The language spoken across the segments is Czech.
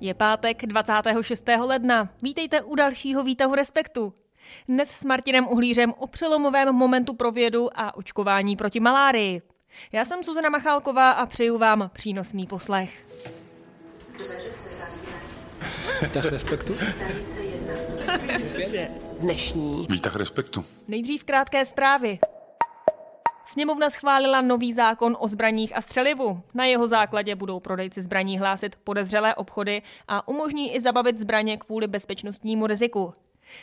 Je pátek 26. ledna. Vítejte u dalšího výtahu Respektu. Dnes s Martinem Uhlířem o přelomovém momentu pro vědu a očkování proti malárii. Já jsem Suzana Machálková a přeju vám přínosný poslech. Výtah Respektu? Dnešní Výtah respektu. Nejdřív krátké zprávy. Sněmovna schválila nový zákon o zbraních a střelivu. Na jeho základě budou prodejci zbraní hlásit podezřelé obchody a umožní i zabavit zbraně kvůli bezpečnostnímu riziku.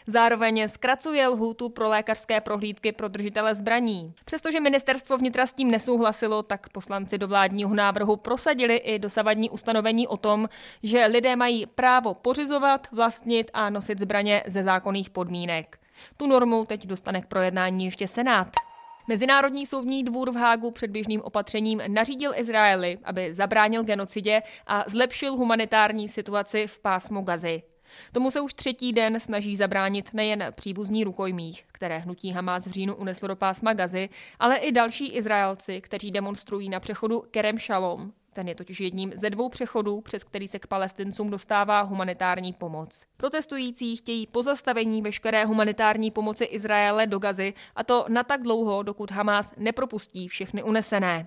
Zároveň zkracuje lhůtu pro lékařské prohlídky pro držitele zbraní. Přestože ministerstvo vnitra s tím nesouhlasilo, tak poslanci do vládního návrhu prosadili i dosavadní ustanovení o tom, že lidé mají právo pořizovat, vlastnit a nosit zbraně ze zákonných podmínek. Tu normu teď dostane k projednání ještě Senát. Mezinárodní soudní dvůr v Hágu předběžným opatřením nařídil Izraeli, aby zabránil genocidě a zlepšil humanitární situaci v pásmu Gazy. Tomu se už třetí den snaží zabránit nejen příbuzní rukojmích, které hnutí Hamas v říjnu uneslo do pásma Gazy, ale i další Izraelci, kteří demonstrují na přechodu Kerem Shalom. Ten je totiž jedním ze dvou přechodů, přes který se k palestincům dostává humanitární pomoc. Protestující chtějí pozastavení veškeré humanitární pomoci Izraele do Gazy, a to na tak dlouho, dokud Hamas nepropustí všechny unesené.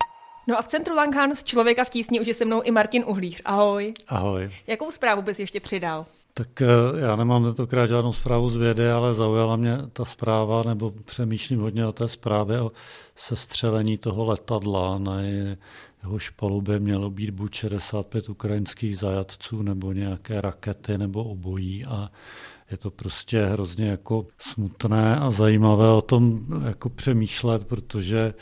No a v centru Langhans člověka v tísni už je se mnou i Martin Uhlíř. Ahoj. Ahoj. Jakou zprávu bys ještě přidal? Tak eh, já nemám tentokrát žádnou zprávu z vědy, ale zaujala mě ta zpráva, nebo přemýšlím hodně o té zprávě o sestřelení toho letadla. Na jehož palubě mělo být buď 65 ukrajinských zajatců, nebo nějaké rakety, nebo obojí. A je to prostě hrozně jako smutné a zajímavé o tom jako přemýšlet, protože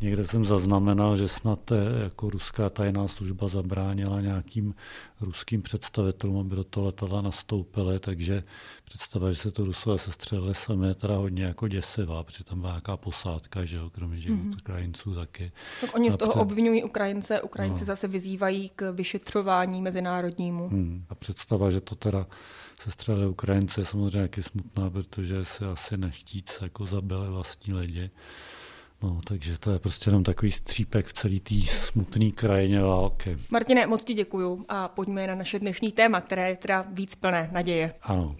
Někde jsem zaznamenal, že snad eh, jako ruská tajná služba zabránila nějakým ruským představitelům, aby do toho letadla nastoupili, takže představa, že se to Rusové sestřelili sami, je teda hodně jako děsivá, protože tam byla nějaká posádka, že jo, kromě že mm-hmm. Ukrajinců taky. Tak oni z toho před... obvinují Ukrajince, Ukrajinci no. zase vyzývají k vyšetřování mezinárodnímu. Hmm. A představa, že to teda se střelili Ukrajinci je samozřejmě taky smutná, protože si asi nechtít se jako zabili vlastní lidi. No, takže to je prostě jenom takový střípek v celý té smutné krajině války. Martine, moc ti děkuju a pojďme na naše dnešní téma, které je teda víc plné naděje. Ano.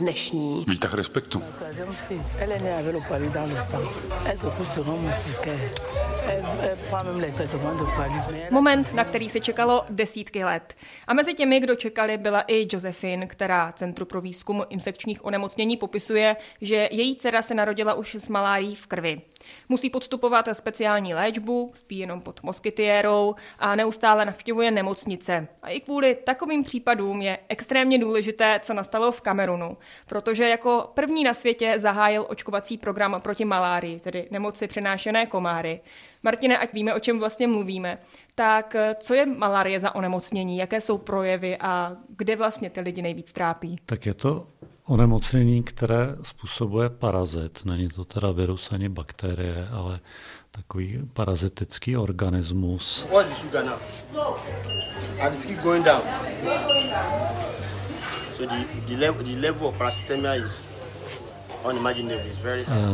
Dnešní Výtah respektu. Moment, na který se čekalo desítky let. A mezi těmi, kdo čekali, byla i Josephine, která Centru pro výzkum infekčních onemocnění popisuje, že její dcera se narodila už s malárií v krvi. Musí podstupovat speciální léčbu, spí jenom pod moskytiérou a neustále navštěvuje nemocnice. A i kvůli takovým případům je extrémně důležité, co nastalo v Kamerunu, protože jako první na světě zahájil očkovací program proti malárii, tedy nemoci přenášené komáry. Martine, ať víme, o čem vlastně mluvíme, tak co je malárie za onemocnění, jaké jsou projevy a kde vlastně ty lidi nejvíc trápí? Tak je to onemocnění, které způsobuje parazit. Není to teda virus ani bakterie, ale takový parazitický organismus.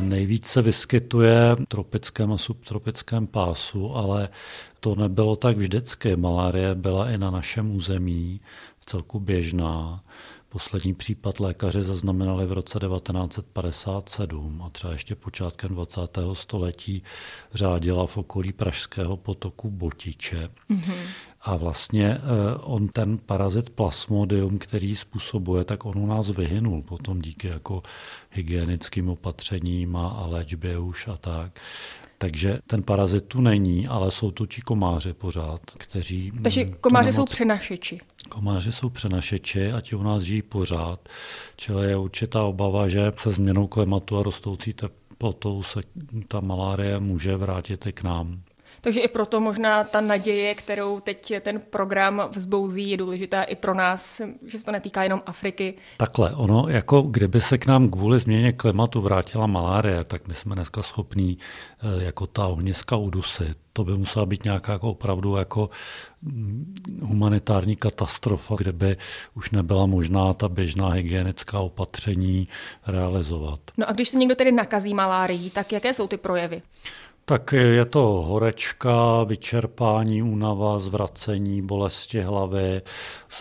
Nejvíc se vyskytuje v tropickém a subtropickém pásu, ale to nebylo tak vždycky. Malárie byla i na našem území celku běžná. Poslední případ lékaři zaznamenali v roce 1957 a třeba ještě počátkem 20. století řádila v okolí Pražského potoku Botiče. Mm-hmm. A vlastně eh, on ten parazit plasmodium, který způsobuje, tak on u nás vyhynul potom díky jako hygienickým opatřením a léčbě už a tak. Takže ten parazit tu není, ale jsou tu ti komáři pořád, kteří... Takže komáři jsou přenašeči. Komáři jsou přenašeči a ti u nás žijí pořád. Čili je určitá obava, že se změnou klimatu a rostoucí teplotou se ta malárie může vrátit i k nám. Takže i proto možná ta naděje, kterou teď ten program vzbouzí, je důležitá i pro nás, že se to netýká jenom Afriky. Takhle, ono, jako kdyby se k nám kvůli změně klimatu vrátila malárie, tak my jsme dneska schopní eh, jako ta ohniska udusit. To by musela být nějaká jako opravdu jako mm, humanitární katastrofa, kde by už nebyla možná ta běžná hygienická opatření realizovat. No a když se někdo tedy nakazí malárií, tak jaké jsou ty projevy? Tak je to horečka, vyčerpání, únava, zvracení, bolesti hlavy.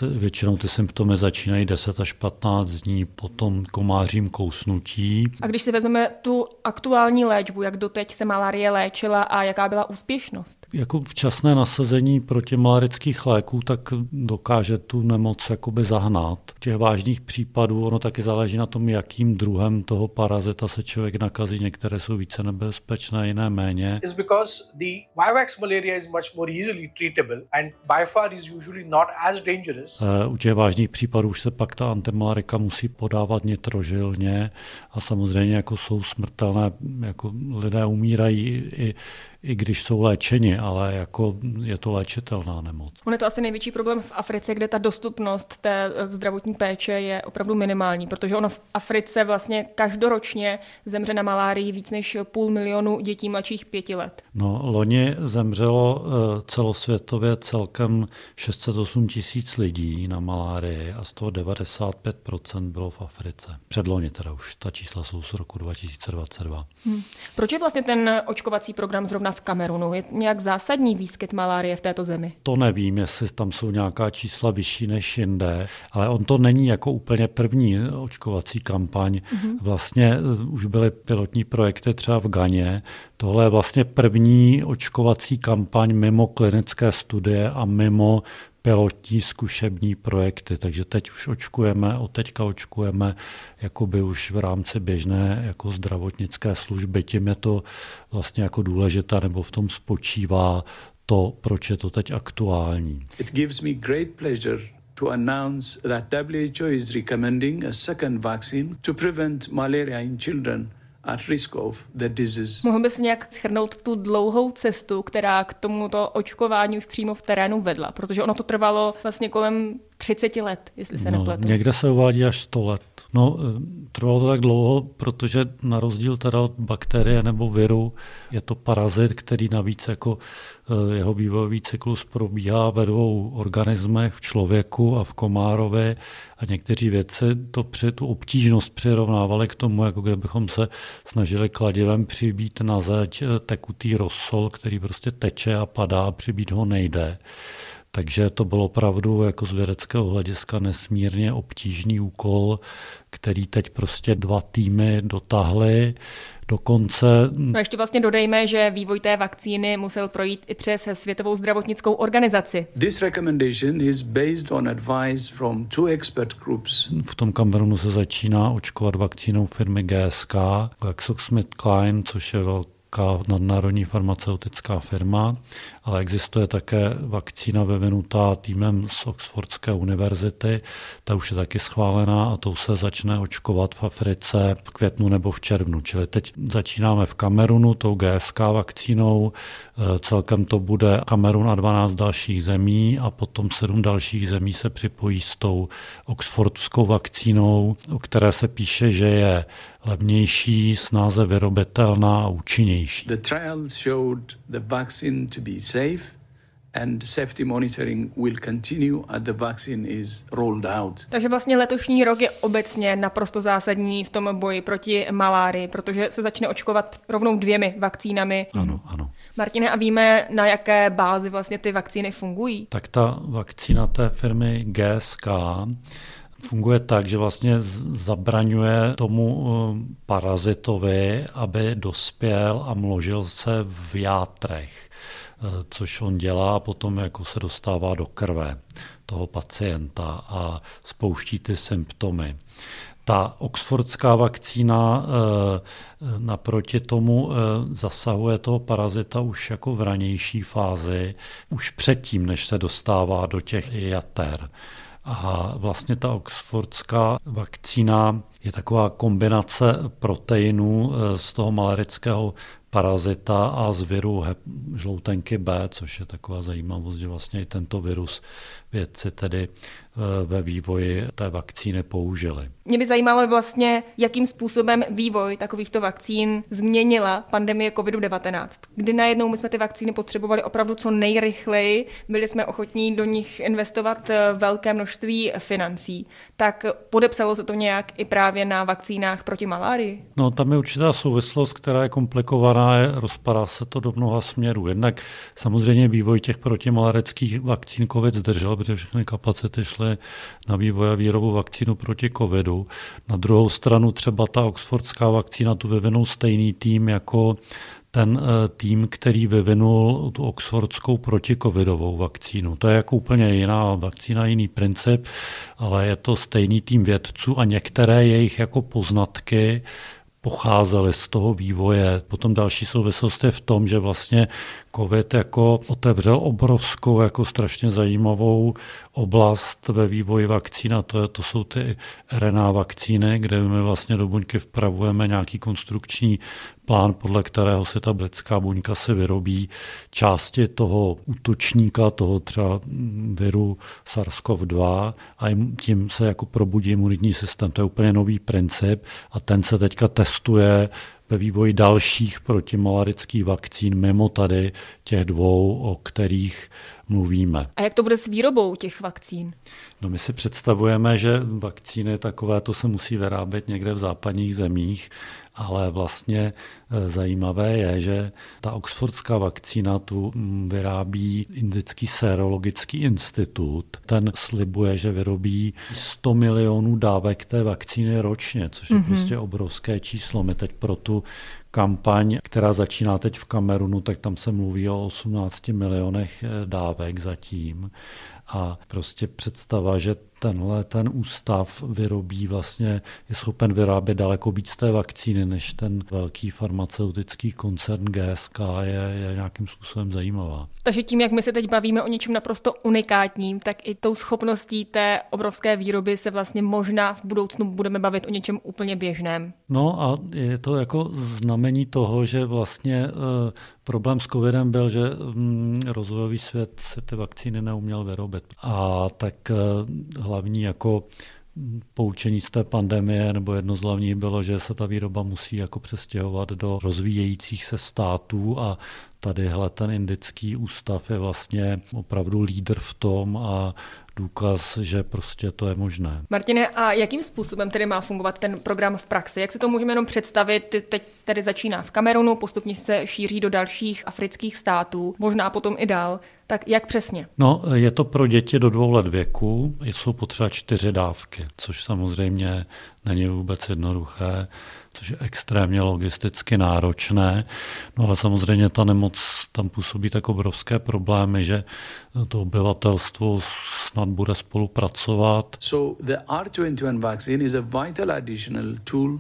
Většinou ty symptomy začínají 10 až 15 dní, potom komářím kousnutí. A když si vezmeme tu aktuální léčbu, jak doteď se malárie léčila a jaká byla úspěšnost? Jako včasné nasazení protimalarických léků tak dokáže tu nemoc jakoby zahnat. Těch vážných případů ono taky záleží na tom, jakým druhem toho parazita se člověk nakazí. Některé jsou více nebezpečné, jiné méně. Is because the Vivax malaria is much more easily treatable and by far is usually not as dangerous. Eh, u těch vážných případů už se pak ta antimalarika musí podávat nitrožilně a samozřejmě jako jsou smrtelné, jako lidé umírají i i když jsou léčeni, ale jako je to léčitelná nemoc. On je to asi největší problém v Africe, kde ta dostupnost té eh, zdravotní péče je opravdu minimální, protože ono v Africe vlastně každoročně zemře na malárii víc než půl milionu dětí mladších pěti let. No, loni zemřelo eh, celosvětově celkem 608 tisíc lidí na malárii a z toho 95% bylo v Africe. Předloni teda už, ta čísla jsou z roku 2022. Hmm. Proč je vlastně ten očkovací program zrovna v Kamerunu? Je nějak zásadní výskyt malárie v této zemi? To nevím, jestli tam jsou nějaká čísla vyšší než jinde, ale on to není jako úplně první očkovací kampaň. Mm-hmm. Vlastně eh, už byly pilotní projekty třeba v Ganě. Tohle je vlastně první očkovací kampaň mimo klinické studie a mimo pilotní zkušební projekty, takže teď už očkujeme, od teďka očkujeme jakoby už v rámci běžné jako zdravotnické služby. Tím je to vlastně jako důležité, nebo v tom spočívá to, proč je to teď aktuální. It gives me great pleasure to announce that WHO is recommending a second vaccine to prevent malaria in children at risk of the disease. Mohl bys nějak schrnout tu dlouhou cestu, která k tomuto očkování už přímo v terénu vedla? Protože ono to trvalo vlastně kolem 30 let, jestli se no, nepletu. Někde se uvádí až 100 let. No, eh, trvalo to tak dlouho, protože na rozdíl teda od bakterie nebo viru je to parazit, který navíc jako eh, jeho vývojový cyklus probíhá ve dvou organismech, v člověku a v komárovi a někteří věci to při tu obtížnost přirovnávali k tomu, jako kdybychom se snažili kladivem přibít na zeď eh, tekutý rozsol, který prostě teče a padá, přibít ho nejde. Takže to bylo opravdu jako z vědeckého hlediska nesmírně obtížný úkol, který teď prostě dva týmy dotáhly do konce. No ještě vlastně dodejme, že vývoj té vakcíny musel projít i přes Světovou zdravotnickou organizaci. This recommendation is based on advice from two expert groups. V tom Kamerunu se začíná očkovat vakcínou firmy GSK, GlaxoSmithKline, což je velká nadnárodní farmaceutická firma, ale existuje také vakcína vyvinutá týmem z Oxfordské univerzity, ta už je taky schválená a tou se začne očkovat v Africe v květnu nebo v červnu. Čili teď začínáme v Kamerunu tou GSK vakcínou, e, celkem to bude Kamerun a 12 dalších zemí a potom sedm dalších zemí se připojí s tou oxfordskou vakcínou, o které se píše, že je levnější, snáze vyrobitelná a účinnější. The trials showed the vaccine to be safe and safety monitoring will continue as the vaccine is rolled out. Takže vlastně letošní rok je obecně naprosto zásadní v tom boji proti malárii, protože se začne očkovat rovnou dvěmi vakcínami. Ano, ano. Martine, a víme, na jaké bázi vlastně ty vakcíny fungují? Tak ta vakcína té firmy GSK funguje tak, že vlastně zabraňuje tomu eh, parazitovi, aby dospěl a mložil se v játrech, což on dělá a potom jako se dostává do krve toho pacienta a spouští ty symptomy. Ta oxfordská vakcína eh, naproti tomu zasahuje toho parazita už jako v ranější fázi, už předtím, než se dostává do těch jater. A vlastně ta oxfordská vakcína je taková kombinace proteinů eh, z toho malarického parazita a z viru žloutenky B, což je taková zajímavost, že vlastně i tento virus vědci tedy eh, ve vývoji té vakcíny použili. Mě by zajímalo vlastně, jakým způsobem vývoj takovýchto vakcín změnila pandemie COVID-19, kdy najednou my jsme ty vakcíny potřebovali opravdu co nejrychleji, byli jsme ochotní do nich investovat eh, velké množství financí. Tak podepsalo se to nějak i právě právě na vakcínách proti malárii? No, tam je určitá souvislost, která je komplikovaná, je, rozpadá se to do mnoha směrů. Jednak samozřejmě vývoj těch protimalareckých vakcín COVID zdržel, protože všechny kapacity šly na vývoj a výrobu vakcínu proti COVIDu. Na druhou stranu třeba ta oxfordská vakcína tu vyvinul stejný tým jako ten eh, tým, který vyvinul tu oxfordskou protikovidovou vakcínu. To je jako úplně jiná vakcína, jiný princip, ale je to stejný tým vědců a některé jejich jako poznatky pocházely z toho vývoje. Potom další souvislost je v tom, že vlastně COVID jako otevřel obrovskou, jako strašně zajímavou oblast ve vývoji vakcín a to, je, to jsou ty RNA vakcíny, kde my vlastně do buňky vpravujeme nějaký konstrukční plán, podle kterého se ta britská buňka se vyrobí části toho útočníka, toho třeba viru SARS-CoV-2 a tím se jako probudí imunitní systém. To je úplně nový princip a ten se teďka testuje ve vývoji dalších protimalarických vakcín mimo tady těch dvou, o kterých mluvíme. A jak to bude s výrobou těch vakcín? No my si představujeme, že vakcíny takové to se musí vyrábět někde v západních zemích ale vlastně e, zajímavé je, že ta oxfordská vakcína tu mm, vyrábí Indický serologický institut. Ten slibuje, že vyrobí 100 milionů dávek té vakcíny ročně, což je mm-hmm. prostě obrovské číslo. My teď pro tu kampaň, která začíná teď v Kamerunu, tak tam se mluví o 18 milionech e, dávek zatím. A prostě představa, že tenhle ten ústav vyrobí vlastně, je schopen vyrábět daleko víc té vakcíny, než ten velký farmaceutický koncern GSK je, je nějakým způsobem zajímavá. Takže tím, jak my se teď bavíme o něčem naprosto unikátním, tak i tou schopností té obrovské výroby se vlastně možná v budoucnu budeme bavit o něčem úplně běžném. No a je to jako znamení toho, že vlastně e, problém s covidem byl, že mm, rozvojový svět se ty vakcíny neuměl vyrobit. A tak e, hlavní jako poučení z té pandemie, nebo jedno z hlavních bylo, že se ta výroba musí jako přestěhovat do rozvíjejících se států a tadyhle ten indický ústav je vlastně opravdu lídr v tom a důkaz, že prostě to je možné. Martine, a jakým způsobem tedy má fungovat ten program v praxi? Jak si to můžeme jenom představit? Teď tedy začíná v Kamerunu, postupně se šíří do dalších afrických států, možná potom i dál. Tak jak přesně? No, je to pro děti do dvou let věku, jsou potřeba čtyři dávky, což samozřejmě není vůbec jednoduché což je extrémně logisticky náročné. No ale samozřejmě ta nemoc tam působí tak obrovské problémy, že to obyvatelstvo snad bude spolupracovat. So the R21 vaccine is a vital additional tool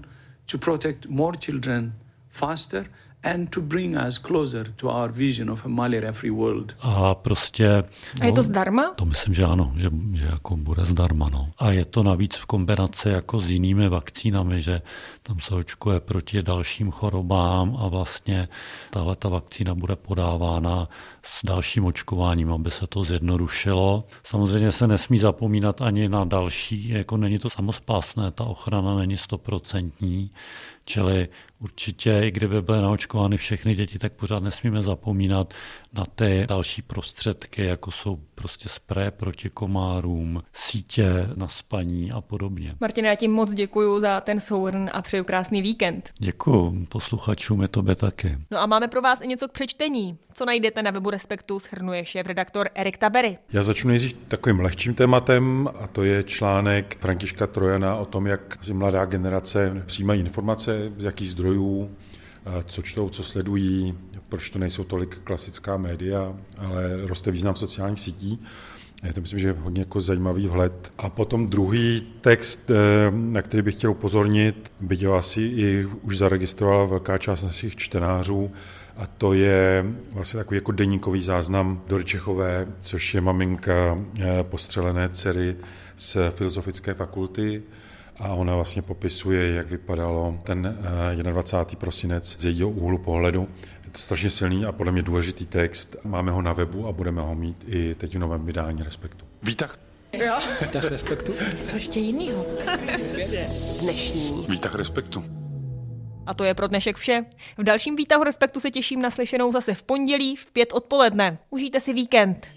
to protect more children faster and to bring us closer to our vision of a malaria-free world. A prostě... A je to no, zdarma? To myslím, že ano, že, že jako bude zdarma. No. A je to navíc v kombinaci jako s jinými vakcínami, že tam se očkuje proti dalším chorobám a vlastně tahle ta vakcína bude podávána s dalším očkováním, aby se to zjednodušilo. Samozřejmě se nesmí zapomínat ani na další, jako není to samospásné, ta ochrana není stoprocentní, čili určitě, i kdyby byly naočkovány všechny děti, tak pořád nesmíme zapomínat na ty další prostředky, jako jsou prostě spreje proti komárům, sítě na spaní a podobně. Martina, já ti moc děkuji za ten souhrn a přeju krásný víkend. Děkuji posluchačům, je tobě taky. No a máme pro vás i něco k přečtení. Co najdete na webu Respektu, schrnuje šéf-redaktor Erik Tabery. Já začnu nejdřív takovým lehčím tématem a to je článek Františka Trojana o tom, jak si mladá generace přijímají informace, z jakých zdrojů, co čtou, co sledují, proč to nejsou tolik klasická média, ale roste význam sociálních sítí. Já to myslím, že je hodně jako zajímavý vhled. A potom druhý text, eh, na který bych chtěl upozornit, byť ho asi i už zaregistrovala velká část našich čtenářů, a to je vlastně takový jako deníkový záznam Dory Čechové, což je maminka eh, postřelené dcery z Filozofické fakulty a ona vlastně popisuje, jak vypadalo ten 21. Eh, prosinec z jejího úhlu pohledu. Je to strašně silný a podle mě důležitý text. Máme ho na webu a budeme ho mít i teď v novém vydání Respektu. Výtah. Jo. Výtah Respektu. Co ještě jinýho? Dnešní. Výtah Respektu. A to je pro dnešek vše. V dalším výtahu Respektu se těším na slyšenou zase v pondělí v pět odpoledne. Užijte si víkend.